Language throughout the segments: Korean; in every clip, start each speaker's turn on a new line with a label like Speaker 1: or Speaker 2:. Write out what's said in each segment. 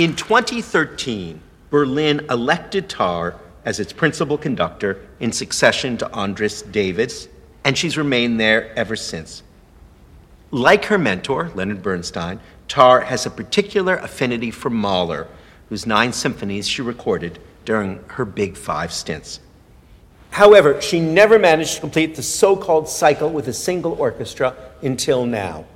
Speaker 1: In 2013, Berlin elected Tar as its principal conductor in succession to Andris Davids, and she's remained there ever since. Like her mentor, Leonard Bernstein, Tar has a particular affinity for Mahler, whose nine symphonies she recorded during her Big Five stints. However, she never managed to complete the so called cycle with a single orchestra until now.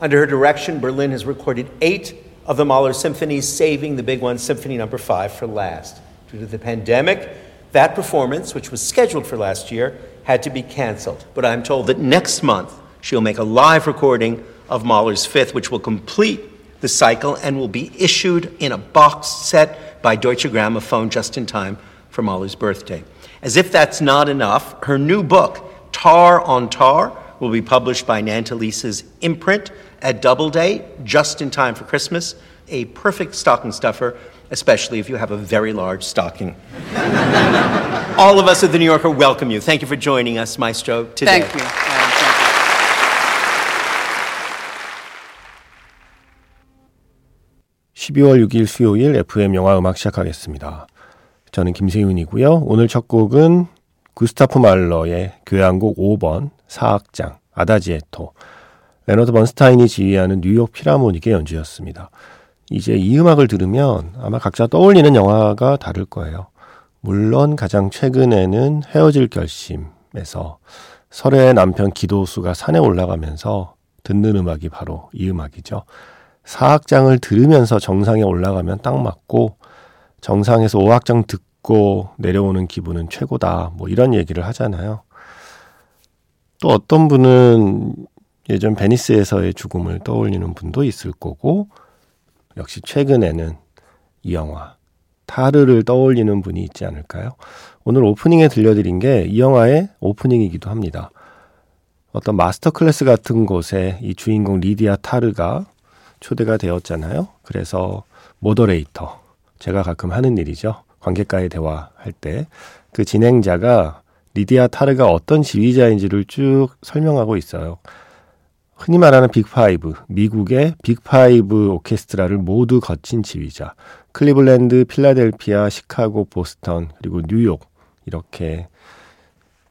Speaker 1: Under her direction, Berlin has recorded eight of the Mahler symphonies, saving the big one, Symphony Number no. 5, for last. Due to the pandemic, that performance, which was scheduled for last year, had to be canceled. But I'm told that next month she'll make a live recording of Mahler's Fifth, which will complete the cycle and will be issued in a box set by Deutsche Grammophon just in time for Mahler's birthday. As if that's not enough, her new book, Tar on Tar, will be published by Nantalisa's imprint at Doubleday just in time for Christmas. A perfect stocking stuffer, especially if you have a very large stocking. All of us at the New Yorker welcome you. Thank you for joining us, Maestro, today.
Speaker 2: Thank you. Uh,
Speaker 3: 12월 6일 수요일 FM 영화 음악 시작하겠습니다. 저는 김세윤이고요. 오늘 첫 곡은 구스타프 말러의 교향곡 5번 사악장 아다지에토 레너드 번스타인이 지휘하는 뉴욕 필하모닉의 연주였습니다. 이제 이 음악을 들으면 아마 각자 떠올리는 영화가 다를 거예요. 물론 가장 최근에는 헤어질 결심에서 서래의 남편 기도수가 산에 올라가면서 듣는 음악이 바로 이 음악이죠. 4악장을 들으면서 정상에 올라가면 딱 맞고 정상에서 오악장 듣고 내려오는 기분은 최고다. 뭐 이런 얘기를 하잖아요. 또 어떤 분은 예전 베니스에서의 죽음을 떠올리는 분도 있을 거고 역시 최근에는 이 영화 타르를 떠올리는 분이 있지 않을까요? 오늘 오프닝에 들려드린 게 이 영화의 오프닝이기도 합니다. 어떤 마스터 클래스 같은 곳에 이 주인공 리디아 타르가 초대가 되었잖아요. 그래서 moderator 제가 가끔 하는 일이죠. 관객과의 대화할 때 그 진행자가 리디아 타르가 어떤 지휘자인지를 쭉 설명하고 있어요. 흔히 말하는 Big Five, 미국의 Big Five 오케스트라를 모두 거친 지휘자. 클리블랜드, 필라델피아, 시카고, 보스턴, 그리고 뉴욕 이렇게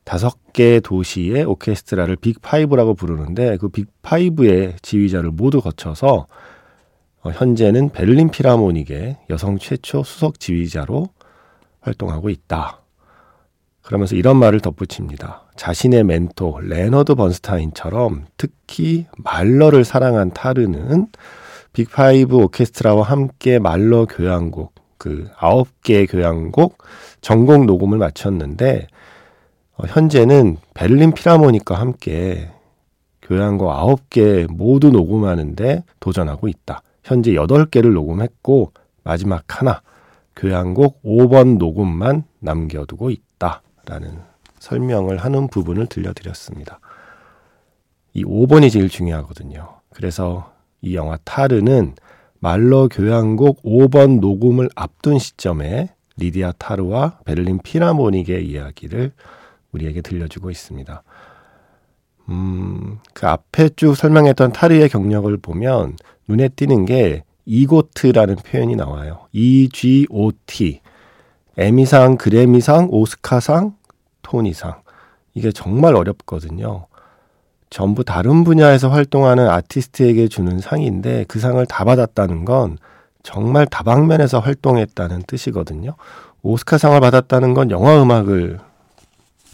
Speaker 3: 다섯 개 도시의 오케스트라를 Big Five라고 부르는데 그 Big Five의 지휘자를 모두 거쳐서 어, 현재는 베를린 필하모닉의 여성 최초 수석 지휘자로 활동하고 있다. 그러면서 이런 말을 덧붙입니다. 자신의 멘토 레너드 번스타인처럼 특히 말러를 사랑한 타르는 Big Five 오케스트라와 함께 말러 교향곡 그 아홉 개의 교향곡 전곡 녹음을 마쳤는데 어, 현재는 베를린 필하모닉과 함께 교향곡 아홉 개 모두 녹음하는데 도전하고 있다. 현재 8개를 녹음했고 마지막 하나 교향곡 5번 녹음만 남겨두고 있다 라는 설명을 하는 부분을 들려드렸습니다. 이 5번이 제일 중요하거든요. 그래서 이 영화 타르는 말러 교향곡 5번 녹음을 앞둔 시점에 리디아 타르와 베를린 피라모닉의 이야기를 우리에게 들려주고 있습니다. 음, 그 앞에 쭉 설명했던 타르의 경력을 보면 눈에 띄는 게 이고트라는 표현이 나와요. EGOT. 에미상, 그래미상, 오스카상, 토니상. 이게 정말 어렵거든요. 전부 다른 분야에서 활동하는 아티스트에게 주는 상인데 그 상을 다 받았다는 건 정말 다방면에서 활동했다는 뜻이거든요. 오스카상을 받았다는 건 영화 음악을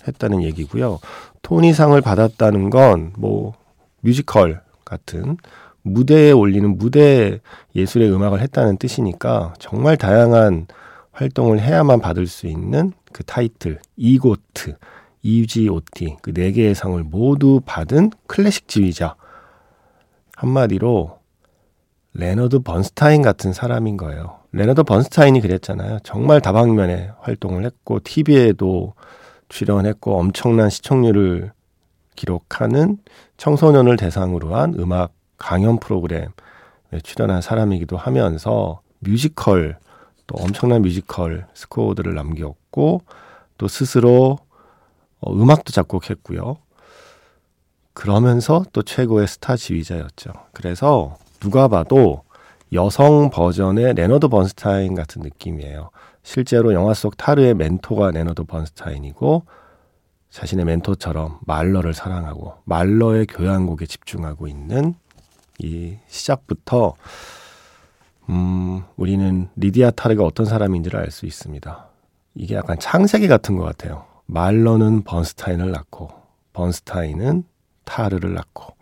Speaker 3: 했다는 얘기고요. 토니상을 받았다는 건 뭐 뮤지컬 같은 무대에 올리는 무대 예술의 음악을 했다는 뜻이니까 정말 다양한 활동을 해야만 받을 수 있는 그 타이틀 이고트, EGOT 그 네 개의 상을 모두 받은 클래식 지휘자 한마디로 레너드 번스타인 같은 사람인 거예요. 레너드 번스타인이 그랬잖아요. 정말 다방면에 활동을 했고 TV에도 출연했고 엄청난 시청률을 기록하는 청소년을 대상으로 한 음악 강연 프로그램에 출연한 사람이기도 하면서 뮤지컬 또 엄청난 뮤지컬 스코어들을 남겼고 또 스스로 어, 음악도 작곡했고요. 그러면서 또 최고의 스타 지휘자였죠. 그래서 누가 봐도 여성 버전의 레너드 번스타인 같은 느낌이에요. 실제로 영화 속 타르의 멘토가 레너드 번스타인이고 자신의 멘토처럼 말러를 사랑하고 말러의 교향곡에 집중하고 있는 이 시작부터 음, 우리는 리디아 타르가 어떤 사람인지를 알 수 있습니다. 이게 약간 창세기 같은 것 같아요. 말러는 번스타인을 낳고 번스타인은 타르를 낳고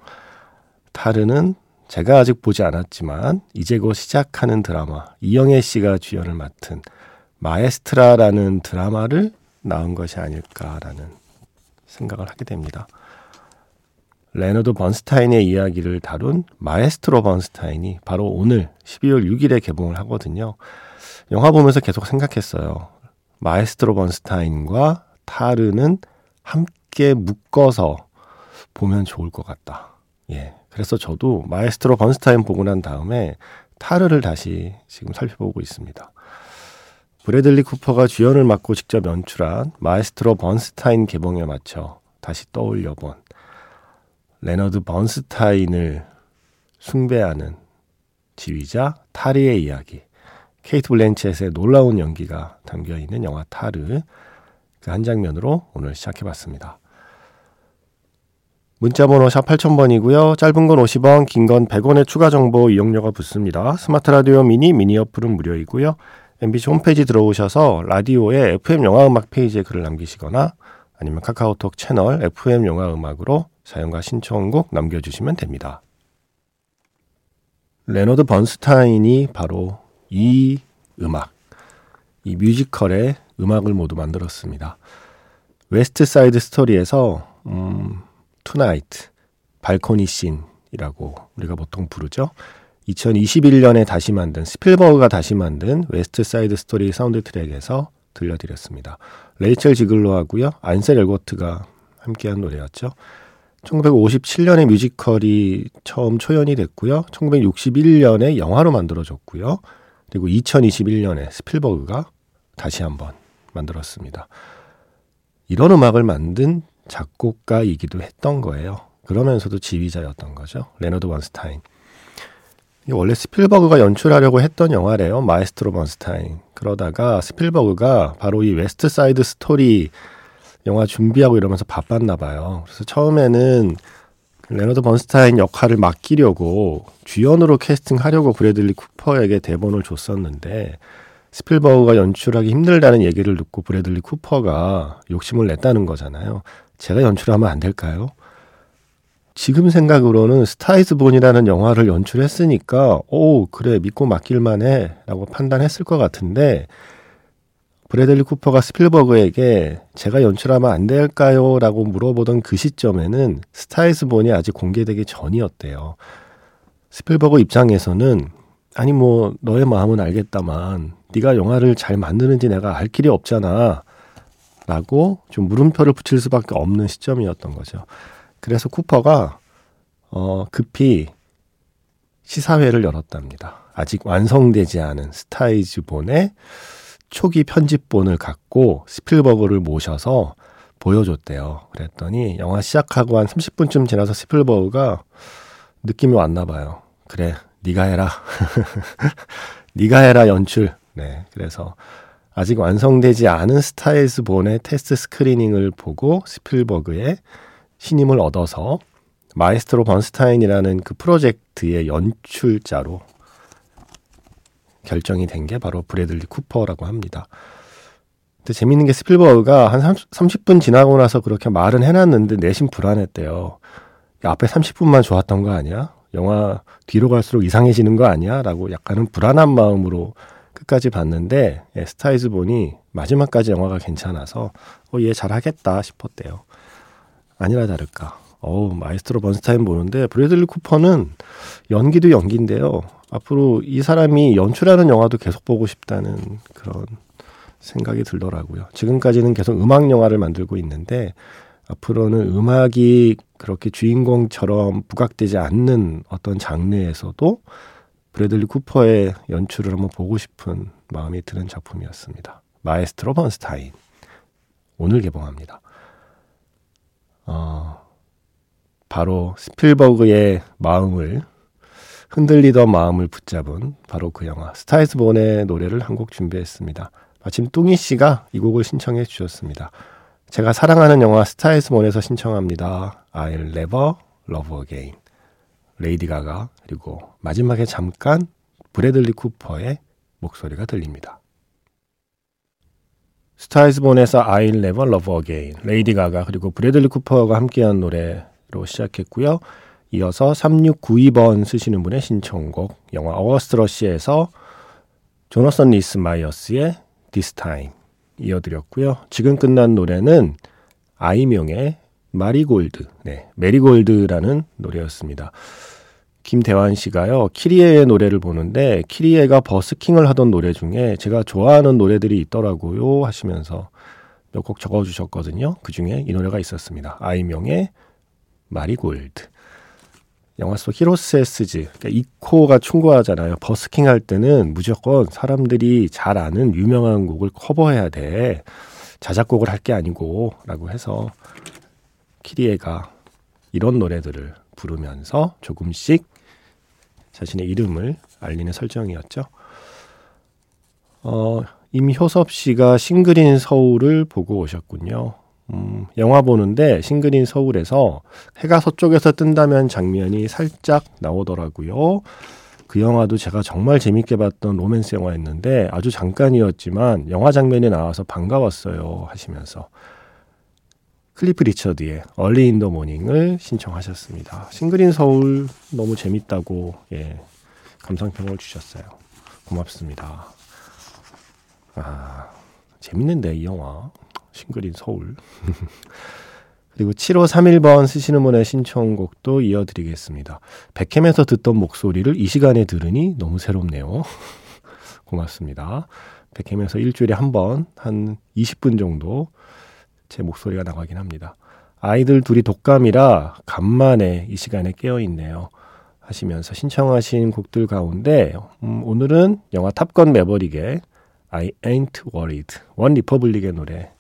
Speaker 3: 타르는 제가 아직 보지 않았지만 이제 곧 시작하는 드라마 이영애 씨가 주연을 맡은 마에스트라라는 드라마를 낳은 것이 아닐까라는 생각을 하게 됩니다. 레너드 번스타인의 이야기를 다룬 마에스트로 번스타인이 바로 오늘 12월 6일에 개봉을 하거든요. 영화 보면서 계속 생각했어요. 마에스트로 번스타인과 타르는 함께 묶어서 보면 좋을 것 같다. 예. 그래서 저도 마에스트로 번스타인 보고 난 다음에 타르를 다시 지금 살펴보고 있습니다. 브래들리 쿠퍼가 주연을 맡고 직접 연출한 마에스트로 번스타인 개봉에 맞춰 다시 떠올려 본 레너드 번스타인을 숭배하는 지휘자 타르의 이야기. 케이트 블렌쳇의 놀라운 연기가 담겨 있는 영화 타르 그 한 장면으로 오늘 시작해 봤습니다. 문자 번호 샵 8000번이고요. 짧은 건 50원, 긴 건 100원의 추가 정보 이용료가 붙습니다. 스마트 라디오 미니, 미니 어플은 무료이고요. MBC 홈페이지 들어오셔서 라디오에 FM 영화 음악 페이지에 글을 남기시거나 아니면 카카오톡 채널 FM 영화 음악으로 사연과 신청곡 남겨주시면 됩니다. 레너드 번스타인이 바로 이 음악, 이 뮤지컬의 음악을 모두 만들었습니다. 웨스트 사이드 스토리에서 음, 투나이트, 발코니 scene이라고 우리가 보통 부르죠. 2021년에 다시 만든 스필버그가 다시 만든 웨스트 사이드 스토리 사운드 트랙에서 들려드렸습니다. 레이첼 지글러하고요. 안셀 엘고트가 함께한 노래였죠. 1957년에 뮤지컬이 처음 초연이 됐고요. 1961년에 영화로 만들어졌고요. 그리고 2021년에 스필버그가 다시 한번 만들었습니다. 이런 음악을 만든 작곡가이기도 했던 거예요. 그러면서도 지휘자였던 거죠. 레너드 번스타인. 원래 스필버그가 연출하려고 했던 영화래요. 마에스트로 번스타인. 그러다가 스필버그가 바로 이 웨스트 사이드 스토리 영화 준비하고 이러면서 바빴나 봐요. 그래서 처음에는 레너드 번스타인 역할을 맡기려고 주연으로 캐스팅하려고 브래들리 쿠퍼에게 대본을 줬었는데 스필버그가 연출하기 힘들다는 얘기를 듣고 브래들리 쿠퍼가 욕심을 냈다는 거잖아요. 제가 연출하면 안 될까요? 지금 생각으로는 스타이즈 본이라는 영화를 연출했으니까 오 그래 믿고 맡길만 해라고 판단했을 것 같은데 브래들리 쿠퍼가 스필버그에게 제가 연출하면 안 될까요?라고 물어보던 그 시점에는 스타이즈 본이 아직 공개되기 전이었대요. 스필버그 입장에서는 아니 뭐 너의 마음은 알겠다만 네가 영화를 잘 만드는지 내가 알 길이 없잖아. 라고 좀 물음표를 붙일 수밖에 없는 시점이었던 거죠. 그래서 쿠퍼가 어, 급히 시사회를 열었답니다. 아직 완성되지 않은 스타이즈본의 초기 편집본을 갖고 스필버그를 모셔서 보여줬대요. 그랬더니 영화 시작하고 한 30분쯤 지나서 스필버그가 느낌이 왔나 봐요. 그래, 네가 해라. 네가 해라 연출. 네, 그래서 아직 완성되지 않은 스타이즈본의 test screening을 보고 스필버그의 신임을 얻어서 마에스트로 번스타인이라는 그 프로젝트의 연출자로 결정이 된 게 바로 브래들리 쿠퍼라고 합니다. 근데 재밌는 게 스필버그가 한 30, 분 지나고 나서 그렇게 말은 해놨는데 내심 불안했대요. 앞에 30분만 좋았던 거 아니야? 영화 뒤로 갈수록 이상해지는 거 아니야? 라고 약간은 불안한 마음으로 끝까지 봤는데 예, 스타 이즈 본이 마지막까지 영화가 괜찮아서 어, 얘 잘하겠다 싶었대요. 아니나 다를까. 어우, 마에스트로 번스타인 보는데 브래들리 쿠퍼는 연기도 연기인데요. 앞으로 이 사람이 연출하는 영화도 계속 보고 싶다는 그런 생각이 들더라고요. 지금까지는 계속 음악 영화를 만들고 있는데 앞으로는 음악이 그렇게 주인공처럼 부각되지 않는 어떤 장르에서도 브래들리 쿠퍼의 연출을 한번 보고 싶은 마음이 드는 작품이었습니다. 마에스트로 번스타인. 오늘 개봉합니다. 어, 바로 스필버그의 마음을 흔들리던 마음을 붙잡은 바로 그 영화 스타 이즈 본의 노래를 한 곡 준비했습니다. 마침 뚱이 씨가 이 곡을 신청해 주셨습니다. 제가 사랑하는 영화 스타 이즈 본에서 신청합니다. I'll never love again. 레이디 가가 그리고 마지막에 잠깐 브래들리 쿠퍼의 목소리가 들립니다. 스타 이즈 본에서 I'll Never Love Again, 레이디 가가 그리고 브래들리 쿠퍼가 함께한 노래로 시작했고요. 이어서 3692번 쓰시는 분의 신청곡 영화 어거스트 러쉬에서 조너선 리스 마이어스의 This Time 이어드렸고요. 지금 끝난 노래는 아이묭의 마리골드, 네, 메리골드라는 노래였습니다. 김대환 씨가요, 키리에의 노래를 보는데, 키리에가 버스킹을 하던 노래 중에 제가 좋아하는 노래들이 있더라고요 하시면서 몇 곡 적어주셨거든요. 그 중에 이 노래가 있었습니다. 아이명의 마리골드. 영화 속 히로스 에스즈, 그러니까 이코가 충고하잖아요. 버스킹 할 때는 무조건 사람들이 잘 아는 유명한 곡을 커버해야 돼. 자작곡을 할 게 아니고, 라고 해서 키리에가 이런 노래들을 부르면서 조금씩 자신의 이름을 알리는 설정이었죠. 어, 임효섭 씨가 싱글 인 서울을 보고 오셨군요. 음, 영화 보는데 싱글 인 서울에서 해가 서쪽에서 뜬다면 장면이 살짝 나오더라고요. 그 영화도 제가 정말 재밌게 봤던 로맨스 영화였는데 아주 잠깐이었지만 영화 장면이 나와서 반가웠어요 하시면서 클리프 리처드의 Early in the Morning을 신청하셨습니다. 싱글 인 서울 너무 재밌다고 예, 감상평을 주셨어요. 고맙습니다. 아, 재밌는데 이 영화 싱글인 서울. 그리고 7531번 쓰시는 분의 신청곡도 이어드리겠습니다. 백캠에서 듣던 목소리를 이 시간에 들으니 너무 새롭네요. 고맙습니다. 백캠에서 일주일에 한 번, 한 20분 정도 제 목소리가 나가긴 합니다. 아이들 둘이 독감이라 간만에 이 시간에 깨어 있네요. 하시면서 신청하신 곡들 가운데 음, 오늘은 영화 탑건 매버릭의 I Ain't Worried 원 리퍼블릭의 노래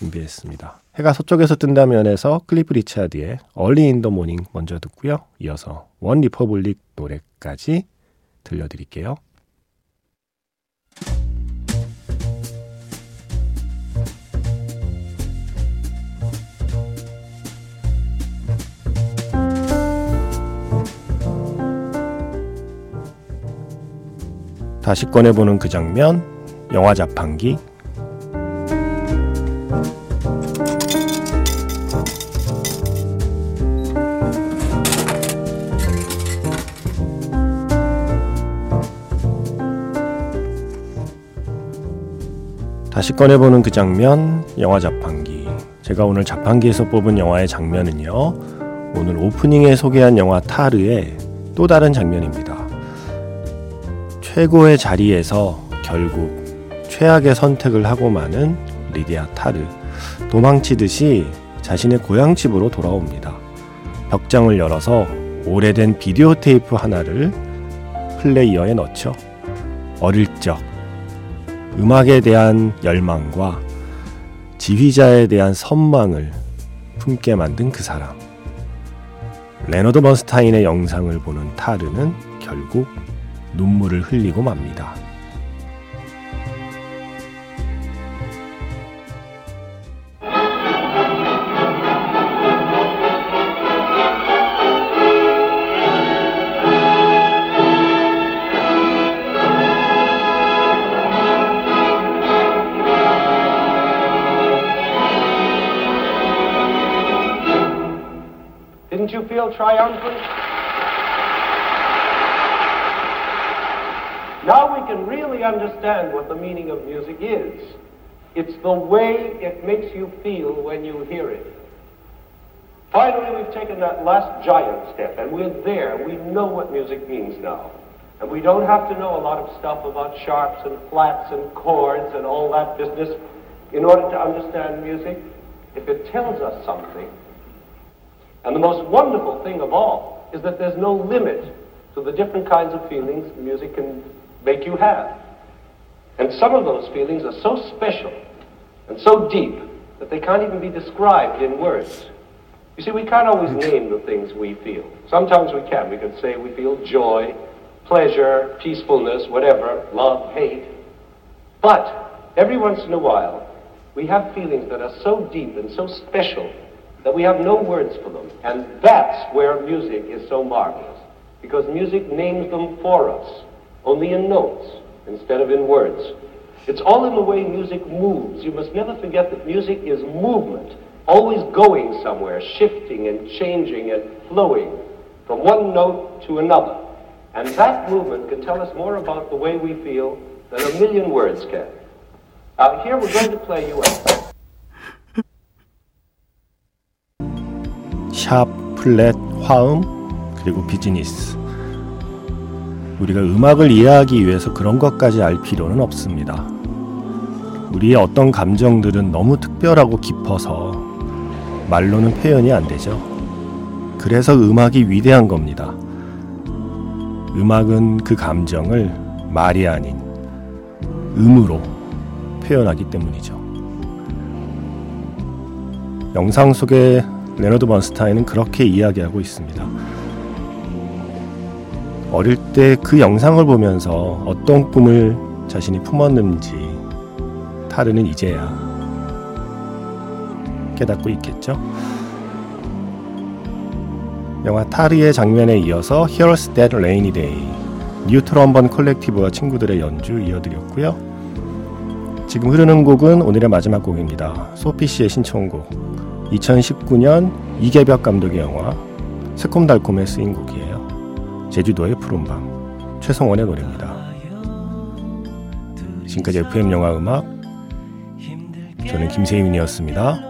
Speaker 3: 준비했습니다. 해가 서쪽에서 뜬다면에서 클리프 리차드의 Early in the Morning 먼저 듣고요. 이어서 원 리퍼블릭 노래까지 들려드릴게요. 다시 꺼내보는 그 장면, 영화 자판기. 다시 꺼내보는 그 장면, 영화 자판기. 제가 오늘 자판기에서 뽑은 영화의 장면은요, 오늘 오프닝에 소개한 영화 타르의 또 다른 장면입니다. 최고의 자리에서 결국 최악의 선택을 하고 마는 리디아 타르. 도망치듯이 자신의 고향집으로 돌아옵니다. 벽장을 열어서 오래된 비디오 테이프 하나를 플레이어에 넣죠. 어릴 적 음악에 대한 열망과 지휘자에 대한 선망을 품게 만든 그 사람. 레너드 번스타인의 영상을 보는 타르는 결국 눈물을 흘리고 맙니다.
Speaker 2: You triumphant? Now we can really understand what the meaning of music is. It's the way it makes you feel when you hear it. Finally, we've taken that last giant step, and we're there. We know what music means now. And we don't have to know a lot of stuff about sharps and flats and chords and all that business in order to understand music. If it tells us something, and the most wonderful thing of all is that there's no limit to the different kinds of feelings music can make you have. And some of those feelings are so special and so deep that they can't even be described in words. You see, we can't always name the things we feel. Sometimes we can. We can say we feel joy, pleasure, peacefulness, whatever, love, hate. But every once in a while, we have feelings that are so deep and so special that we have no words for them. And that's where music is so marvelous. Because music names them for us, only in notes instead of in words. It's all in the way music moves. You must never forget that music is movement, always going somewhere, shifting and changing and flowing from one note to another. And that movement can tell us more about the way we feel than a million words can. Uh, here we're going to play you out.
Speaker 3: 샵, 플랫, 화음, 그리고 비즈니스. 우리가 음악을 이해하기 위해서 그런 것까지 알 필요는 없습니다. 우리의 어떤 감정들은 너무 특별하고 깊어서 말로는 표현이 안 되죠. 그래서 음악이 위대한 겁니다. 음악은 그 감정을 말이 아닌 음으로 표현하기 때문이죠. 영상 속에 레너드 번스타인은 그렇게 이야기하고 있습니다. 어릴 때 그 영상을 보면서 어떤 꿈을 자신이 품었는지 타르는 이제야 깨닫고 있겠죠. 영화 타르의 장면에 이어서 Here's That Rainy Day 뉴트럼번 컬렉티브와 친구들의 연주 이어드렸고요. 지금 흐르는 곡은 오늘의 마지막 곡입니다. 소피 씨의 신청곡 2019년 이계벽 감독의 영화 새콤달콤에 쓰인 곡이에요. 제주도의 푸른밤 최성원의 노래입니다. 지금까지 FM 영화 음악 저는 김세윤이었습니다.